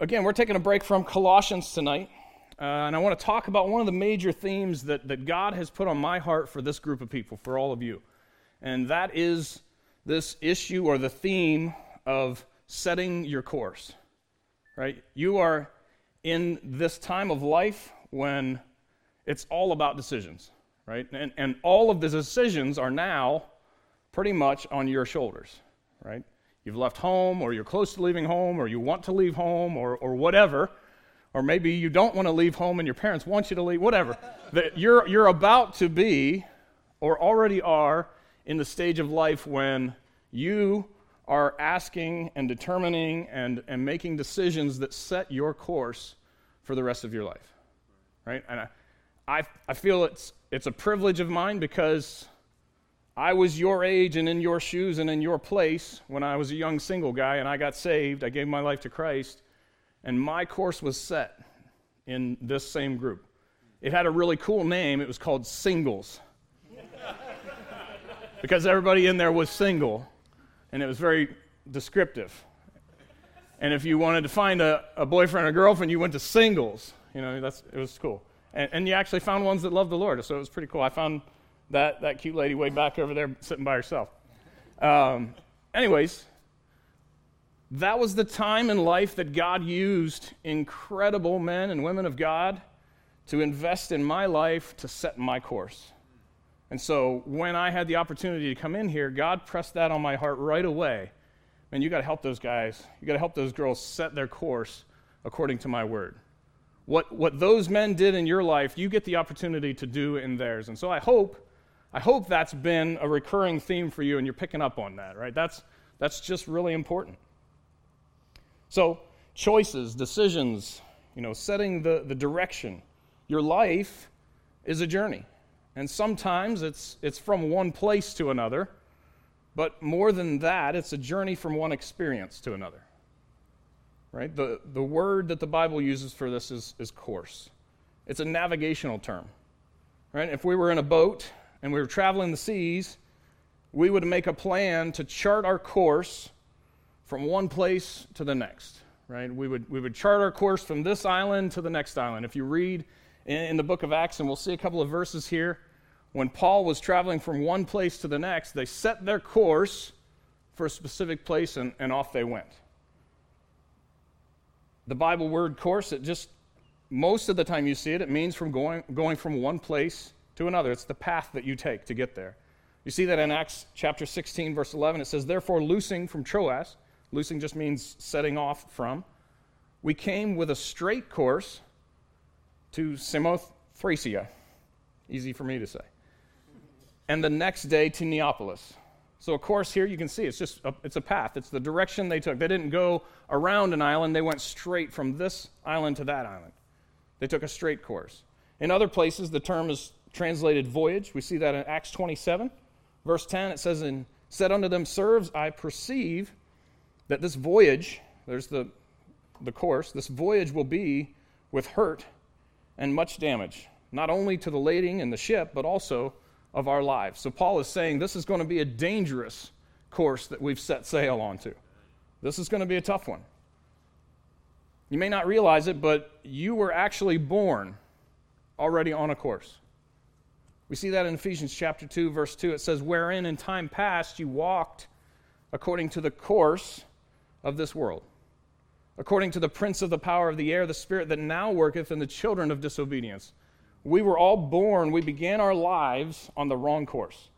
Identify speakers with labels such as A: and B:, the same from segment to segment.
A: again, we're taking a break from Colossians tonight. Uh, and I want to talk about one of the major themes that, that God has put on my heart for this group of people, for all of you. And that is this issue or the theme of setting your course. Right? You are in this time of life when it's all about decisions, right? And, and all of the decisions are now pretty much on your shoulders, right? You've left home, or you're close to leaving home, or you want to leave home, or, or whatever. Or maybe you don't want to leave home and your parents want you to leave, whatever. that you're, you're about to be, or already are, in the stage of life when you are asking and determining and, and making decisions that set your course for the rest of your life. Right? And I, I, I feel it's, it's a privilege of mine because I was your age and in your shoes and in your place when I was a young single guy and I got saved. I gave my life to Christ, and my course was set in this same group. It had a really cool name. It was called Singles. because everybody in there was single and it was very descriptive. And if you wanted to find a, a boyfriend or girlfriend, you went to singles. You know, that's, it was cool. And, and you actually found ones that loved the Lord, so it was pretty cool. I found that, that cute lady way back over there sitting by herself. Um, anyways, that was the time in life that God used incredible men and women of God to invest in my life to set my course. And so when I had the opportunity to come in here, God pressed that on my heart right away. Man, you got to help those guys. You got to help those girls set their course according to my word. What, what those men did in your life, you get the opportunity to do in theirs. And so I hope, I hope that's been a recurring theme for you and you're picking up on that, right? That's, that's just really important. So, choices, decisions, you know, setting the, the direction. Your life is a journey. And sometimes it's, it's from one place to another, but more than that, it's a journey from one experience to another. Right? The, the word that the Bible uses for this is, is course. It's a navigational term. Right? If we were in a boat and we were traveling the seas, we would make a plan to chart our course from one place to the next. Right? We would, we would chart our course from this island to the next island. If you read in, in the book of Acts, and we'll see a couple of verses here. When Paul was traveling from one place to the next, they set their course for a specific place and, and off they went. The Bible word course, it just, most of the time you see it, it means from going, going from one place to another. It's the path that you take to get there. You see that in Acts chapter 16, verse 11. It says, Therefore, loosing from Troas, loosing just means setting off from, we came with a straight course to Samothracia. Easy for me to say. And the next day to Neapolis. So, of course, here you can see it's just a, it's a path. It's the direction they took. They didn't go around an island. They went straight from this island to that island. They took a straight course. In other places, the term is translated voyage. We see that in Acts 27, verse 10. It says, "And said unto them, Sirs, I perceive that this voyage, there's the, the course, this voyage will be with hurt and much damage, not only to the lading and the ship, but also of our lives. So Paul is saying this is going to be a dangerous course that we've set sail onto. This is going to be a tough one. You may not realize it, but you were actually born already on a course. We see that in Ephesians chapter 2 verse 2 it says wherein in time past you walked according to the course of this world according to the prince of the power of the air, the spirit that now worketh in the children of disobedience. We were all born, we began our lives on the wrong course.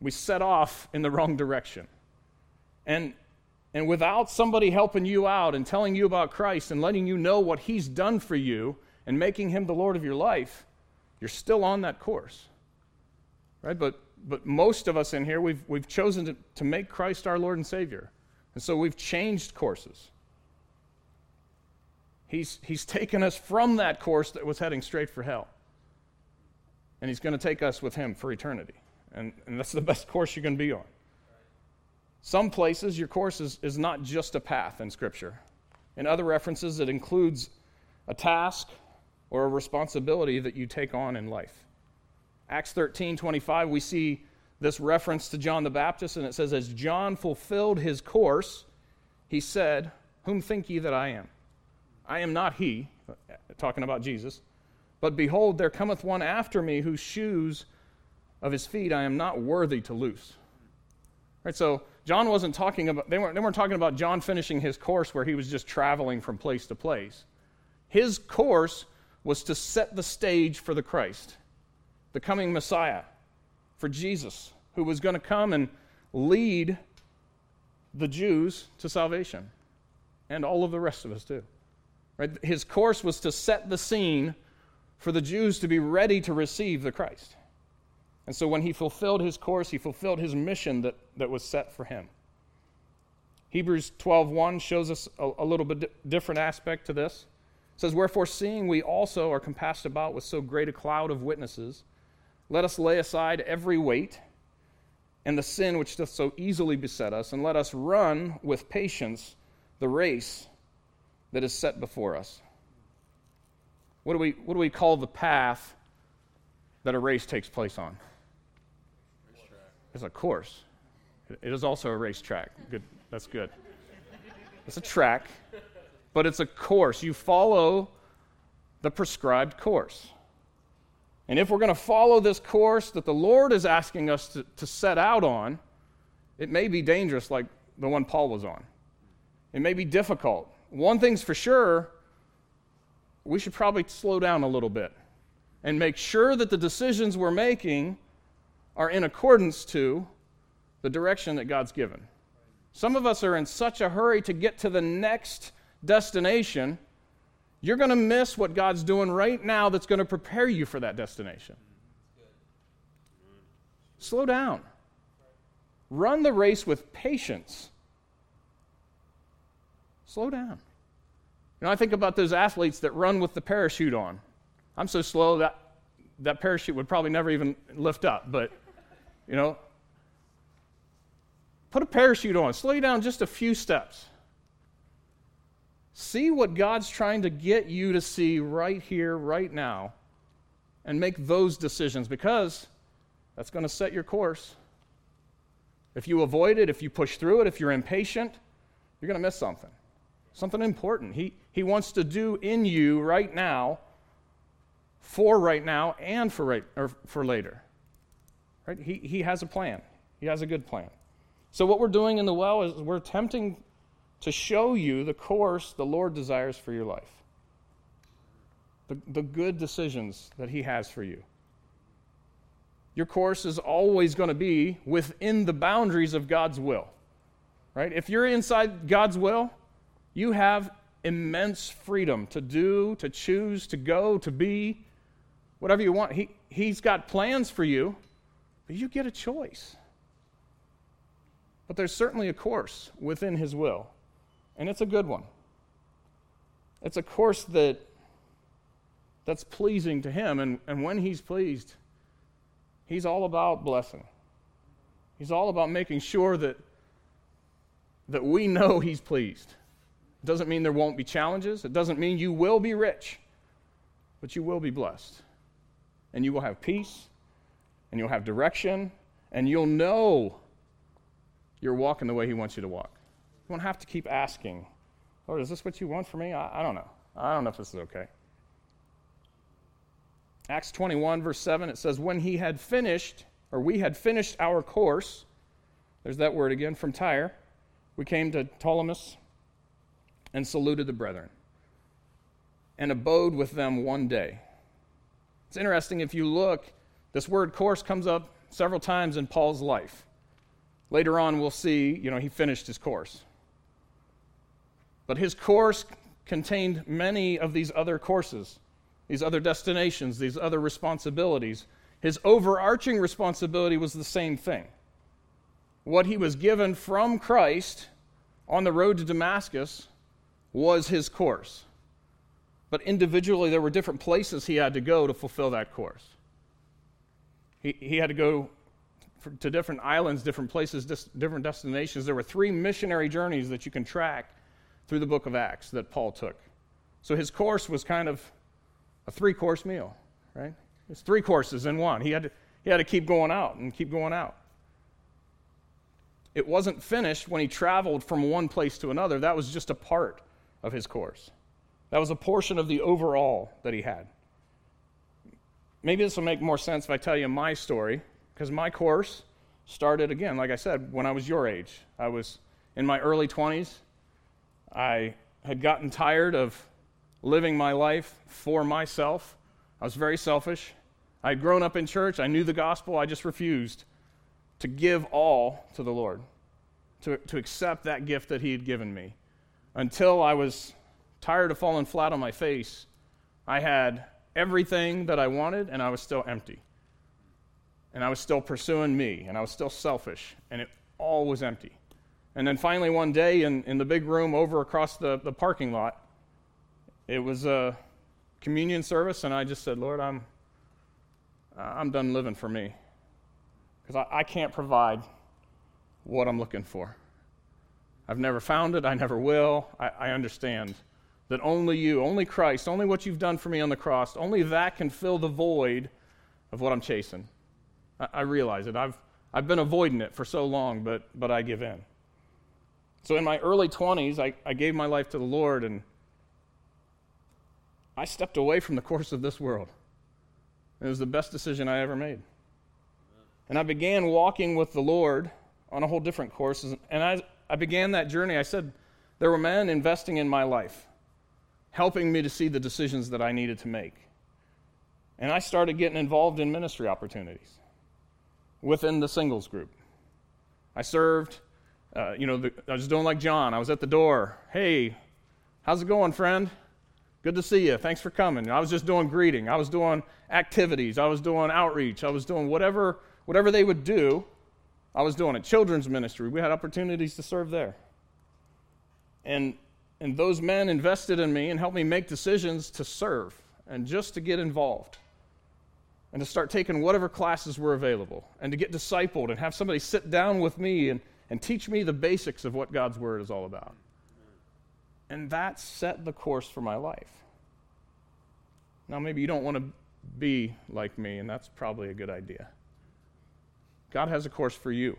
A: We set off in the wrong direction. And, and without somebody helping you out and telling you about Christ and letting you know what He's done for you and making Him the Lord of your life, you're still on that course. Right? But, but most of us in here, we've, we've chosen to, to make Christ our Lord and Savior. And so we've changed courses. He's, he's taken us from that course that was heading straight for hell. And He's going to take us with Him for eternity. And, and that's the best course you can be on. Some places, your course is, is not just a path in Scripture. In other references, it includes a task or a responsibility that you take on in life. Acts 13 25, we see this reference to John the Baptist, and it says, As John fulfilled his course, he said, Whom think ye that I am? I am not he, talking about Jesus. But behold, there cometh one after me whose shoes of his feet I am not worthy to loose. Right, so John wasn't talking about, they weren't, they weren't talking about John finishing his course where he was just traveling from place to place. His course was to set the stage for the Christ, the coming Messiah, for Jesus, who was going to come and lead the Jews to salvation, and all of the rest of us too. Right? His course was to set the scene for the Jews to be ready to receive the Christ. And so when he fulfilled his course, he fulfilled his mission that, that was set for him. Hebrews 12:1 shows us a, a little bit di- different aspect to this. It says, Wherefore, seeing we also are compassed about with so great a cloud of witnesses, let us lay aside every weight and the sin which doth so easily beset us, and let us run with patience the race that is set before us. What do we, what do we call the path that a race takes place on? It's a course. It is also a racetrack. Good. That's good. It's a track, but it's a course. You follow the prescribed course. And if we're going to follow this course that the Lord is asking us to, to set out on, it may be dangerous like the one Paul was on. It may be difficult. One thing's for sure we should probably slow down a little bit and make sure that the decisions we're making are in accordance to the direction that God's given. Some of us are in such a hurry to get to the next destination, you're going to miss what God's doing right now that's going to prepare you for that destination. Slow down. Run the race with patience. Slow down. You know, I think about those athletes that run with the parachute on. I'm so slow that that parachute would probably never even lift up, but you know, put a parachute on, slow you down just a few steps. See what God's trying to get you to see right here, right now, and make those decisions because that's going to set your course. If you avoid it, if you push through it, if you're impatient, you're going to miss something. Something important. He, he wants to do in you right now, for right now, and for, right, or for later. Right? He, he has a plan, he has a good plan. So, what we're doing in the well is we're attempting to show you the course the Lord desires for your life, the, the good decisions that He has for you. Your course is always going to be within the boundaries of God's will. Right? If you're inside God's will, you have immense freedom to do, to choose, to go, to be, whatever you want. He, he's got plans for you, but you get a choice. But there's certainly a course within His will, and it's a good one. It's a course that that's pleasing to Him, and, and when He's pleased, He's all about blessing. He's all about making sure that, that we know He's pleased. It doesn't mean there won't be challenges. It doesn't mean you will be rich, but you will be blessed. And you will have peace, and you'll have direction, and you'll know you're walking the way He wants you to walk. Won't have to keep asking, Lord, is this what you want for me? I, I don't know. I don't know if this is okay. Acts 21, verse 7, it says, When he had finished, or we had finished our course, there's that word again from Tyre, we came to Ptolemais and saluted the brethren and abode with them one day. It's interesting if you look, this word course comes up several times in Paul's life. Later on, we'll see, you know, he finished his course. But his course contained many of these other courses, these other destinations, these other responsibilities. His overarching responsibility was the same thing. What he was given from Christ on the road to Damascus was his course. But individually, there were different places he had to go to fulfill that course. He, he had to go to different islands, different places, different destinations. There were three missionary journeys that you can track through the book of Acts that Paul took. So his course was kind of a three course meal, right? It's three courses in one. He had, to, he had to keep going out and keep going out. It wasn't finished when he traveled from one place to another, that was just a part of his course. That was a portion of the overall that he had. Maybe this will make more sense if I tell you my story, because my course started again, like I said, when I was your age. I was in my early 20s. I had gotten tired of living my life for myself. I was very selfish. I had grown up in church. I knew the gospel. I just refused to give all to the Lord, to, to accept that gift that He had given me. Until I was tired of falling flat on my face, I had everything that I wanted, and I was still empty. And I was still pursuing me, and I was still selfish, and it all was empty. And then finally, one day in, in the big room over across the, the parking lot, it was a communion service, and I just said, Lord, I'm, I'm done living for me. Because I, I can't provide what I'm looking for. I've never found it, I never will. I, I understand that only you, only Christ, only what you've done for me on the cross, only that can fill the void of what I'm chasing. I, I realize it. I've, I've been avoiding it for so long, but, but I give in. So in my early 20s, I, I gave my life to the Lord and I stepped away from the course of this world. It was the best decision I ever made. And I began walking with the Lord on a whole different course. And I, I began that journey. I said, there were men investing in my life helping me to see the decisions that I needed to make. And I started getting involved in ministry opportunities within the singles group. I served, uh, you know, the, I was doing like John. I was at the door. Hey, how's it going, friend? Good to see you. Thanks for coming. I was just doing greeting. I was doing activities. I was doing outreach. I was doing whatever, whatever they would do. I was doing it. Children's ministry. We had opportunities to serve there. And and those men invested in me and helped me make decisions to serve and just to get involved and to start taking whatever classes were available and to get discipled and have somebody sit down with me and, and teach me the basics of what God's Word is all about. And that set the course for my life. Now, maybe you don't want to be like me, and that's probably a good idea. God has a course for you,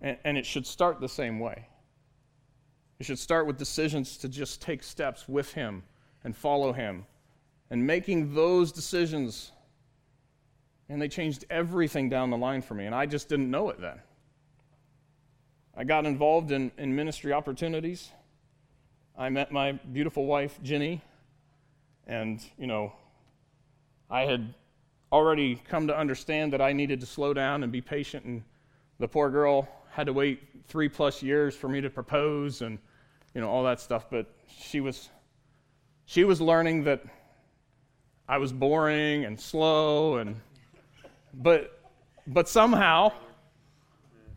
A: and, and it should start the same way. You should start with decisions to just take steps with Him and follow Him. And making those decisions, and they changed everything down the line for me. And I just didn't know it then. I got involved in, in ministry opportunities. I met my beautiful wife, Jenny, and, you know, I had already come to understand that I needed to slow down and be patient. And the poor girl had to wait three plus years for me to propose and you know, all that stuff. But she was, she was learning that I was boring and slow, and but, but somehow,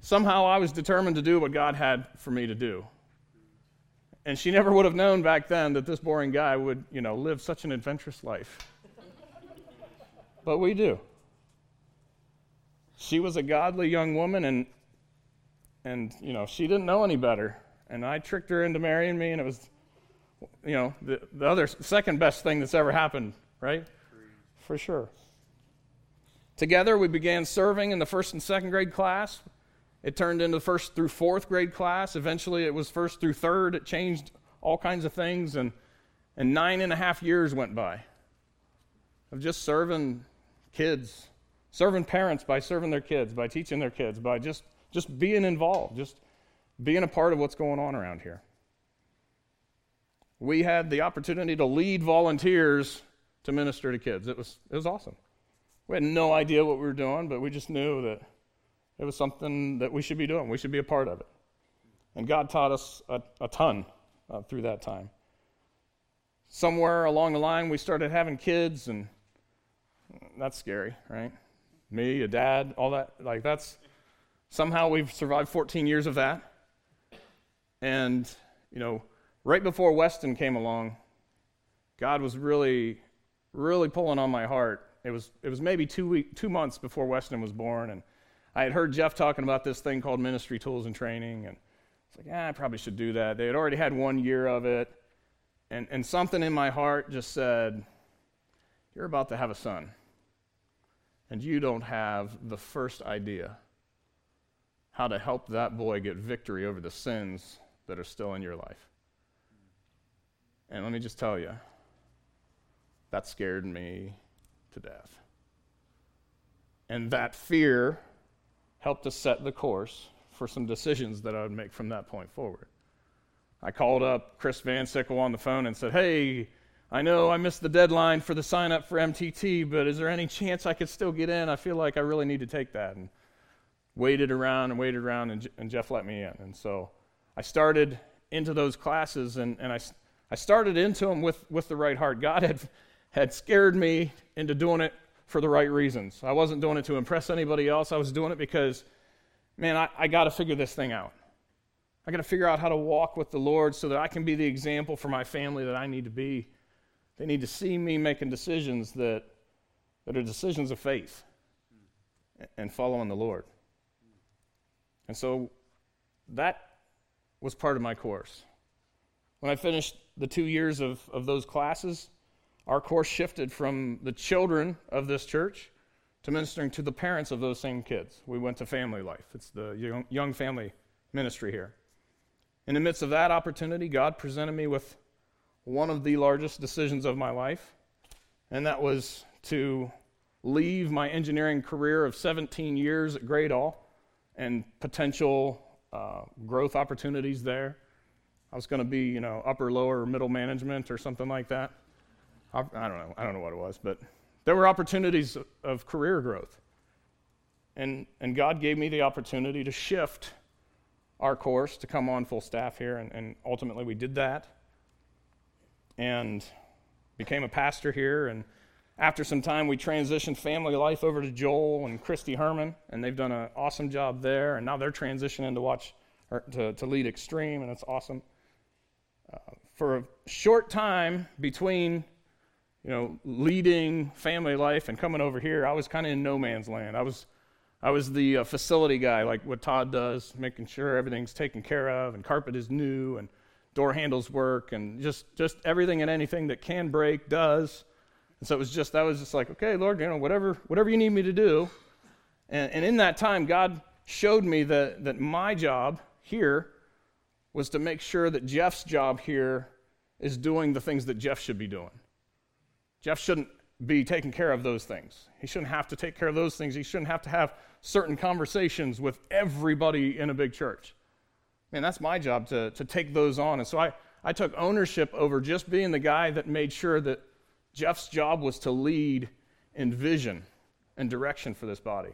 A: somehow I was determined to do what God had for me to do. And she never would have known back then that this boring guy would, you know, live such an adventurous life. but we do. She was a godly young woman, and and you know she didn't know any better and I tricked her into marrying me, and it was, you know, the, the other second best thing that's ever happened, right? For sure. Together, we began serving in the first and second grade class. It turned into first through fourth grade class. Eventually, it was first through third. It changed all kinds of things, and, and nine and a half years went by of just serving kids, serving parents by serving their kids, by teaching their kids, by just, just being involved, just being a part of what's going on around here. We had the opportunity to lead volunteers to minister to kids. It was, it was awesome. We had no idea what we were doing, but we just knew that it was something that we should be doing. We should be a part of it. And God taught us a, a ton uh, through that time. Somewhere along the line, we started having kids, and that's scary, right? Me, a dad, all that. Like, that's somehow we've survived 14 years of that. And, you know, right before Weston came along, God was really, really pulling on my heart. It was, it was maybe two, week, two months before Weston was born, and I had heard Jeff talking about this thing called ministry tools and training, and it's like, yeah, I probably should do that. They had already had one year of it, and, and something in my heart just said, You're about to have a son, and you don't have the first idea how to help that boy get victory over the sins that are still in your life. And let me just tell you, that scared me to death. And that fear helped to set the course for some decisions that I would make from that point forward. I called up Chris Van Sickle on the phone and said, Hey, I know I missed the deadline for the sign up for MTT, but is there any chance I could still get in? I feel like I really need to take that. And waited around and waited around, and, and Jeff let me in. And so I started into those classes, and, and I, I started into them with, with the right heart. God had, had scared me into doing it for the right reasons. I wasn't doing it to impress anybody else. I was doing it because, man, I, I got to figure this thing out. I got to figure out how to walk with the Lord so that I can be the example for my family that I need to be. They need to see me making decisions that, that are decisions of faith and following the Lord. And so that was part of my course. When I finished the two years of, of those classes, our course shifted from the children of this church to ministering to the parents of those same kids. We went to family life, it's the young, family ministry here. In the midst of that opportunity, God presented me with one of the largest decisions of my life, and that was to leave my engineering career of 17 years at Gradall and potential uh, growth opportunities there. I was going to be, you know, upper, lower, middle management or something like that. I, don't know. I don't know what it was, but there were opportunities of career growth. And, and God gave me the opportunity to shift our course to come on full staff here, and, and ultimately we did that and became a pastor here and after some time, we transitioned family life over to Joel and Christy Herman, and they've done an awesome job there. And now they're transitioning to watch to, to lead Extreme, and it's awesome. Uh, for a short time between, you know, leading family life and coming over here, I was kind of in no man's land. I was, I was the uh, facility guy, like what Todd does, making sure everything's taken care of, and carpet is new, and door handles work, and just just everything and anything that can break does and so it was just, that was just like, okay, Lord, you know, whatever, whatever you need me to do. And, and in that time, God showed me that, that my job here was to make sure that Jeff's job here is doing the things that Jeff should be doing. Jeff shouldn't be taking care of those things. He shouldn't have to take care of those things. He shouldn't have to have certain conversations with everybody in a big church. Man, that's my job to, to take those on. And so I, I took ownership over just being the guy that made sure that Jeff's job was to lead in vision and direction for this body.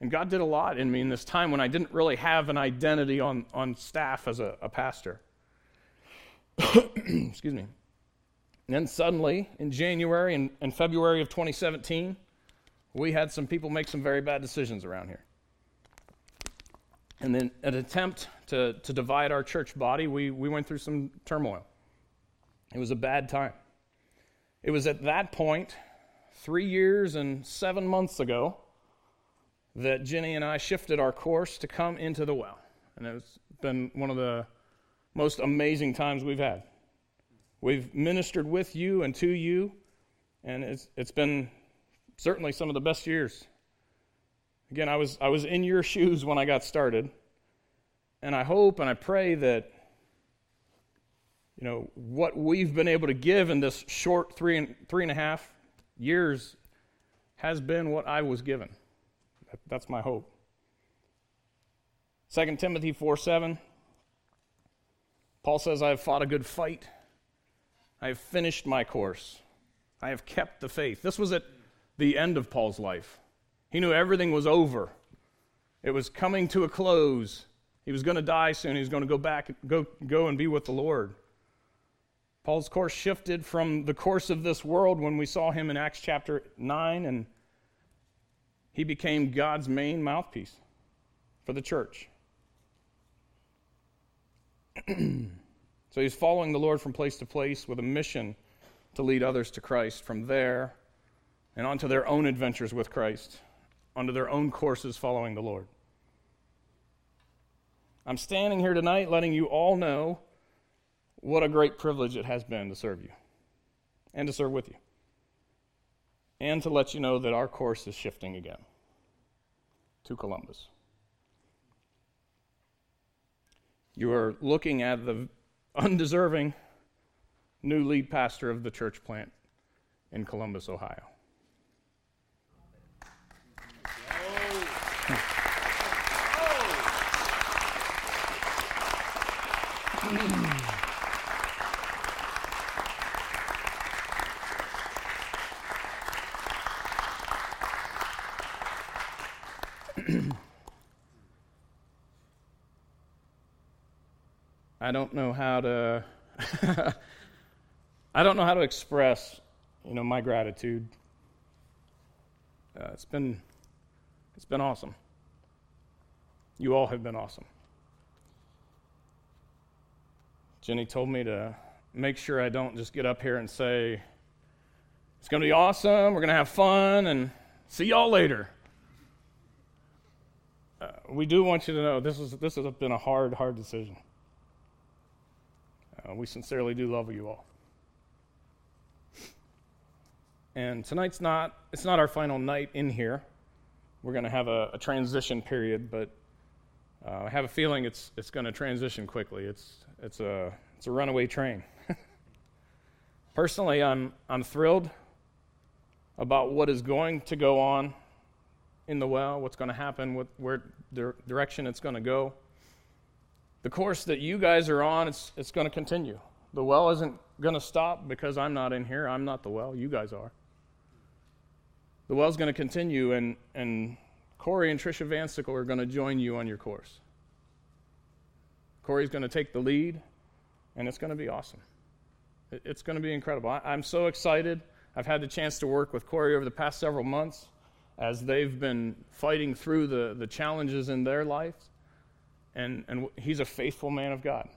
A: And God did a lot in me in this time when I didn't really have an identity on, on staff as a, a pastor. Excuse me. And then suddenly, in January and, and February of 2017, we had some people make some very bad decisions around here. And then, an attempt to, to divide our church body, we, we went through some turmoil. It was a bad time. It was at that point, three years and seven months ago, that Jenny and I shifted our course to come into the well. And it's been one of the most amazing times we've had. We've ministered with you and to you, and it's, it's been certainly some of the best years. Again, I was, I was in your shoes when I got started, and I hope and I pray that you know, what we've been able to give in this short three and, three and a half years has been what I was given. That's my hope. 2 Timothy 4 7. Paul says, I have fought a good fight. I have finished my course. I have kept the faith. This was at the end of Paul's life. He knew everything was over. It was coming to a close. He was going to die soon. He was going to go back, go, go and be with the Lord. Paul's course shifted from the course of this world when we saw him in Acts chapter 9, and he became God's main mouthpiece for the church. so he's following the Lord from place to place with a mission to lead others to Christ from there and onto their own adventures with Christ, onto their own courses following the Lord. I'm standing here tonight letting you all know what a great privilege it has been to serve you and to serve with you. And to let you know that our course is shifting again to Columbus. You are looking at the undeserving new lead pastor of the church plant in Columbus, Ohio. I don't know how to I don't know how to express, you know, my gratitude. Uh, it's been it's been awesome. You all have been awesome. Jenny told me to make sure I don't just get up here and say, it's going to be awesome, we're going to have fun, and see y'all later. Uh, we do want you to know this, is, this has been a hard, hard decision. Uh, we sincerely do love you all. And tonight's not, it's not our final night in here. We're going to have a, a, transition period, but uh, I have a feeling it's, it's going to transition quickly. It's, it's, a, it's a runaway train. Personally, I'm, I'm thrilled about what is going to go on in the well, what's going to happen, what, where the direction it's going to go the course that you guys are on, it's, it's going to continue. The well isn't going to stop because I'm not in here. I'm not the well. You guys are. The well's going to continue, and, and Corey and Trisha Vansickle are going to join you on your course. Corey's going to take the lead, and it's going to be awesome. It, it's going to be incredible. I, I'm so excited. I've had the chance to work with Corey over the past several months as they've been fighting through the, the challenges in their lives and, and he's a faithful man of God.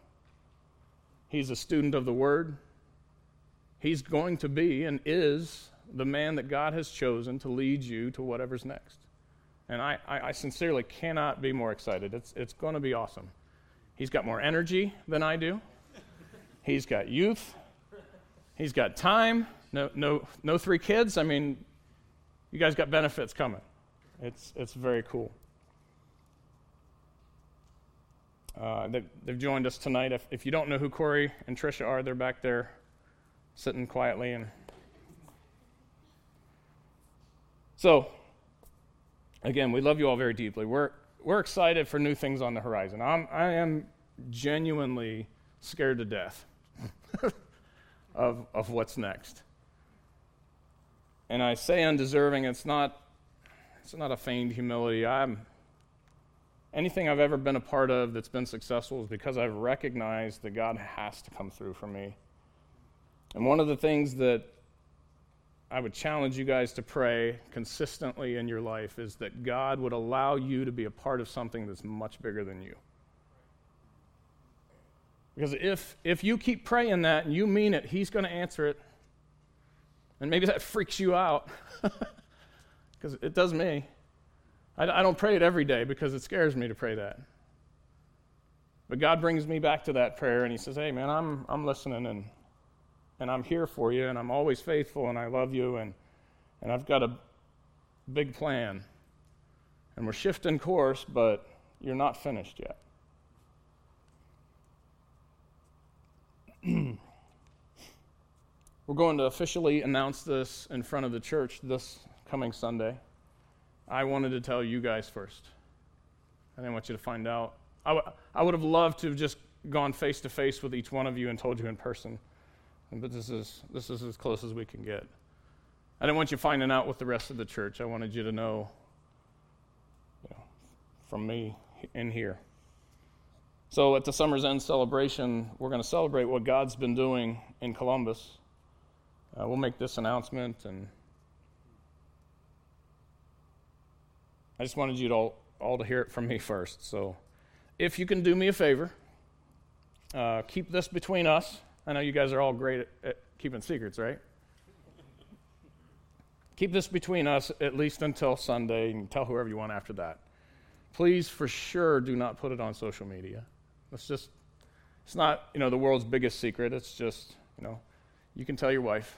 A: He's a student of the Word. He's going to be and is the man that God has chosen to lead you to whatever's next. And I, I, I sincerely cannot be more excited. It's, it's going to be awesome. He's got more energy than I do, he's got youth, he's got time. No, no, no three kids. I mean, you guys got benefits coming. It's, it's very cool. Uh, they've, joined us tonight. If, if you don't know who Corey and Trisha are, they're back there sitting quietly. And so, again, we love you all very deeply. We're we're excited for new things on the horizon. I'm, I am genuinely scared to death of of what's next. And I say undeserving. It's not it's not a feigned humility. I'm anything I've ever been a part of that's been successful is because I've recognized that God has to come through for me. And one of the things that I would challenge you guys to pray consistently in your life is that God would allow you to be a part of something that's much bigger than you. Because if, if you keep praying that and you mean it, He's going to answer it. And maybe that freaks you out, because it does me. I, I don't pray it every day because it scares me to pray that. But God brings me back to that prayer and He says, Hey, man, I'm, I'm listening and, and I'm here for you and I'm always faithful and I love you and, and I've got a big plan. And we're shifting course, but you're not finished yet. we're going to officially announce this in front of the church this coming Sunday. I wanted to tell you guys first. I didn't want you to find out. I, w- I would have loved to have just gone face to face with each one of you and told you in person. But this is, this is as close as we can get. I didn't want you finding out with the rest of the church. I wanted you to know, you know from me in here. So at the Summer's End celebration, we're going to celebrate what God's been doing in Columbus. Uh, we'll make this announcement and I just wanted you to all, all to hear it from me first. So, if you can do me a favor, uh, keep this between us. I know you guys are all great at, at keeping secrets, right? keep this between us at least until Sunday and tell whoever you want after that. Please, for sure, do not put it on social media. It's just, it's not, you know, the world's biggest secret. It's just, you know, you can tell your wife.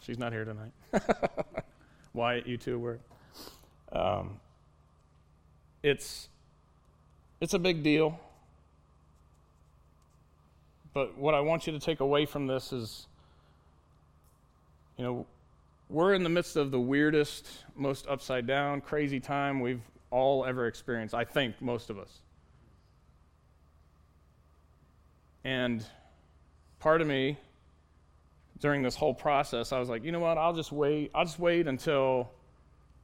A: She's not here tonight. Why you two were. Um, it's, it's a big deal. but what I want you to take away from this is you know, we're in the midst of the weirdest, most upside down, crazy time we've all ever experienced, I think, most of us. And part of me, during this whole process, I was like, you know what, I'll just wait. I'll just wait until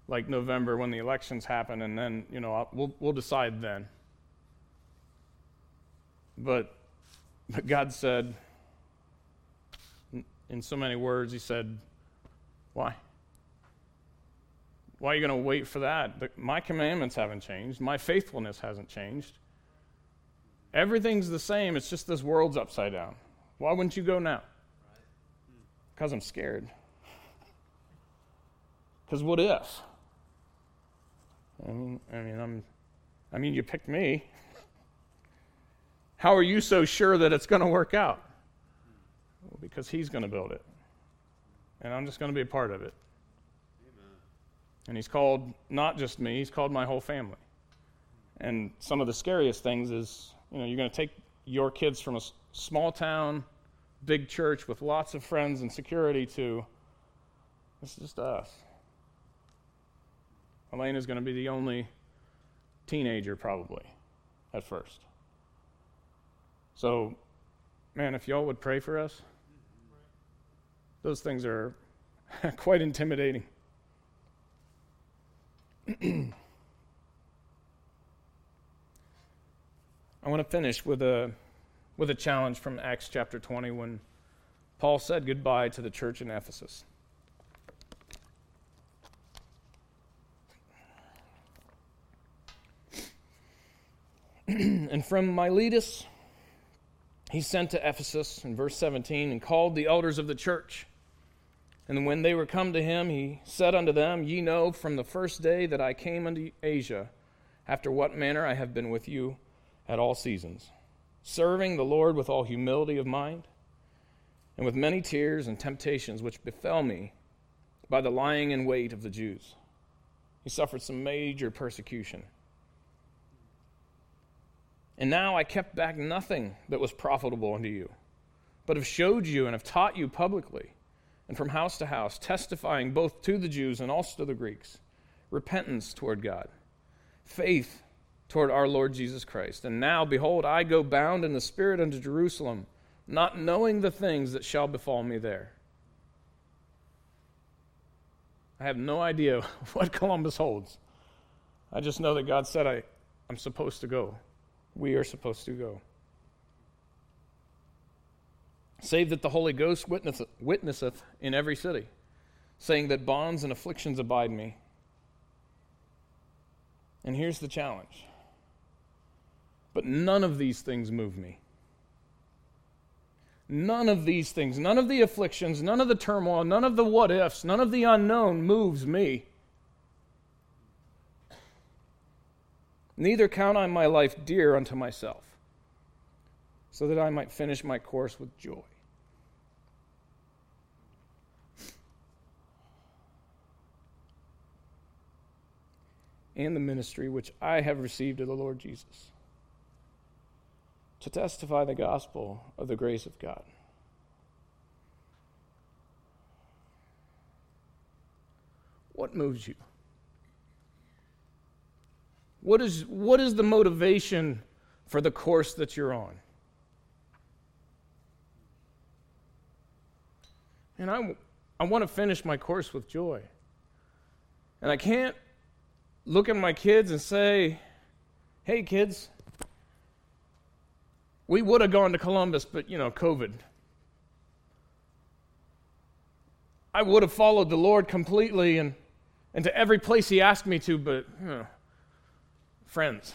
A: like November when the elections happen, and then, you know, I'll, we'll, we'll decide then. But, but God said, in so many words, He said, Why? Why are you going to wait for that? My commandments haven't changed. My faithfulness hasn't changed. Everything's the same. It's just this world's upside down. Why wouldn't you go now? Because hmm. I'm scared. Because what if? I mean, I mean, I'm, I mean, you picked me. How are you so sure that it's going to work out? Well, because He's going to build it, and I'm just going to be a part of it. Amen. And He's called not just me; He's called my whole family. And some of the scariest things is, you know, you're going to take your kids from a small town, big church with lots of friends and security to it's just us. Elena's going to be the only teenager, probably, at first. So, man, if y'all would pray for us, those things are quite intimidating. I want to finish with a, with a challenge from Acts chapter 20 when Paul said goodbye to the church in Ephesus. and from Miletus, he sent to Ephesus in verse 17 and called the elders of the church. And when they were come to him, he said unto them, Ye know from the first day that I came unto Asia, after what manner I have been with you at all seasons, serving the Lord with all humility of mind, and with many tears and temptations which befell me by the lying in wait of the Jews. He suffered some major persecution and now I kept back nothing that was profitable unto you, but have showed you and have taught you publicly, and from house to house, testifying both to the Jews and also to the Greeks, repentance toward God, faith toward our Lord Jesus Christ. And now, behold, I go bound in the Spirit unto Jerusalem, not knowing the things that shall befall me there. I have no idea what Columbus holds. I just know that God said I, I'm supposed to go we are supposed to go. Save that the Holy Ghost witnesseth, witnesseth in every city, saying that bonds and afflictions abide me. And here's the challenge. But none of these things move me. None of these things, none of the afflictions, none of the turmoil, none of the what ifs, none of the unknown moves me. Neither count I my life dear unto myself, so that I might finish my course with joy. And the ministry which I have received of the Lord Jesus, to testify the gospel of the grace of God. What moves you? What is, what is the motivation for the course that you're on? And I, I want to finish my course with joy. And I can't look at my kids and say, hey, kids, we would have gone to Columbus, but, you know, COVID. I would have followed the Lord completely and, and to every place He asked me to, but you know, friends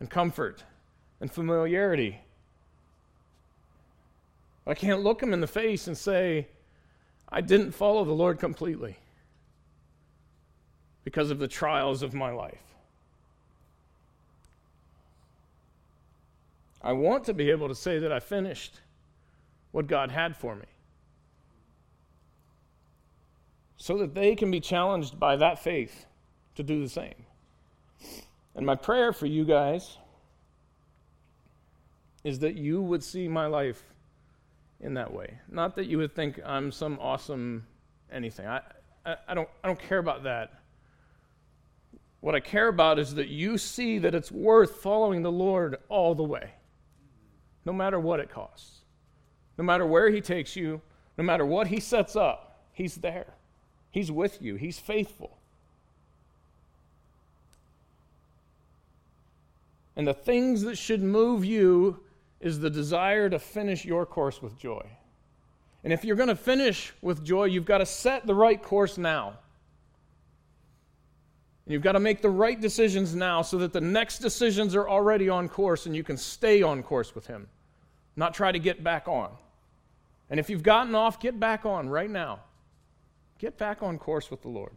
A: and comfort and familiarity. I can't look him in the face and say, I didn't follow the Lord completely because of the trials of my life. I want to be able to say that I finished what God had for me so that they can be challenged by that faith to do the same. And my prayer for you guys is that you would see my life in that way. Not that you would think I'm some awesome anything. I, I, I, don't, I don't care about that. What I care about is that you see that it's worth following the Lord all the way, no matter what it costs. No matter where He takes you, no matter what He sets up, He's there. He's with you, He's faithful. And the things that should move you is the desire to finish your course with joy. And if you're going to finish with joy, you've got to set the right course now. And you've got to make the right decisions now so that the next decisions are already on course and you can stay on course with Him, not try to get back on. And if you've gotten off, get back on right now. Get back on course with the Lord.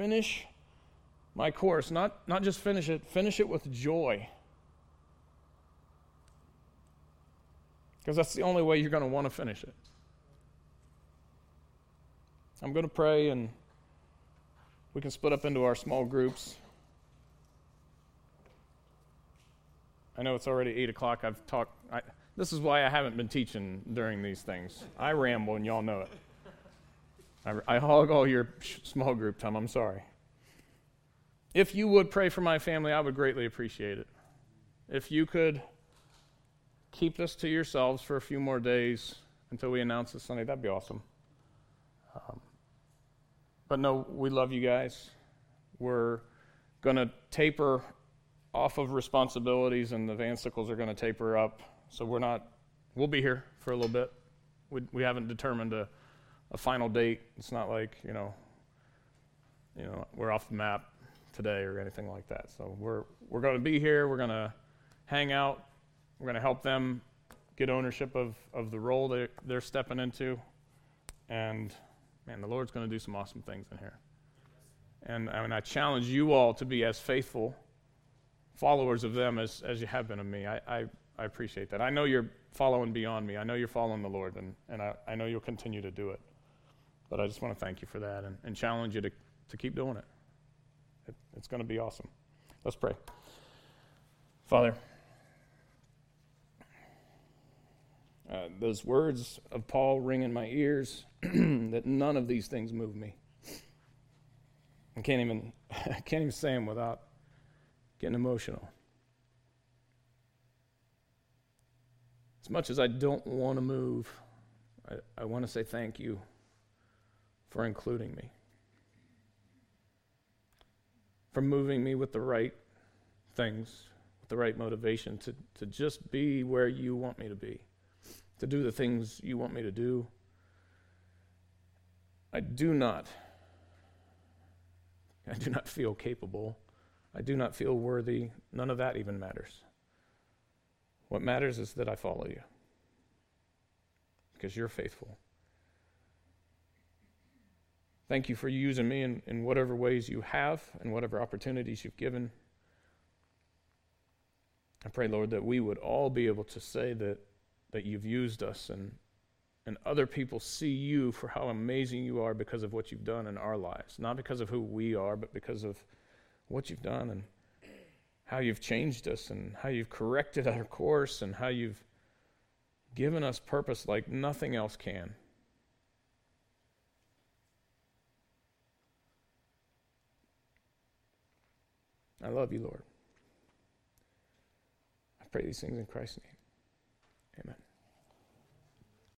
A: Finish my course, not, not just finish it, finish it with joy. Because that's the only way you're going to want to finish it. I'm going to pray and we can split up into our small groups. I know it's already 8 o'clock. I've talked. I, this is why I haven't been teaching during these things. I ramble, and y'all know it. I, I hog all your small group time. I'm sorry. If you would pray for my family, I would greatly appreciate it. If you could keep this to yourselves for a few more days until we announce this Sunday, that'd be awesome. Um, but no, we love you guys. We're going to taper off of responsibilities, and the Vansicles are going to taper up. So we're not, we'll be here for a little bit. We, we haven't determined a, a final date. It's not like, you know, you know, we're off the map today or anything like that. So we're, we're going to be here. We're going to hang out. We're going to help them get ownership of, of the role they, they're stepping into. And man, the Lord's going to do some awesome things in here. And I mean, I challenge you all to be as faithful followers of them as, as you have been of me. I, I, I appreciate that. I know you're following beyond me. I know you're following the Lord, and, and I, I know you'll continue to do it. But I just want to thank you for that and, and challenge you to, to keep doing it. it it's going to be awesome. Let's pray. Father, uh, those words of Paul ring in my ears that none of these things move me. I can't even, I can't even say them without getting emotional. As much as I don't want to move, I, I want to say thank you for including me, for moving me with the right things, with the right motivation to, to just be where you want me to be, to do the things you want me to do. I do not, I do not feel capable. I do not feel worthy. None of that even matters. What matters is that I follow you because you're faithful. Thank you for using me in, in whatever ways you have and whatever opportunities you've given. I pray, Lord, that we would all be able to say that, that you've used us and, and other people see you for how amazing you are because of what you've done in our lives. Not because of who we are, but because of what you've done and how you've changed us and how you've corrected our course and how you've given us purpose like nothing else can. I love you, Lord. I pray these things in Christ's name.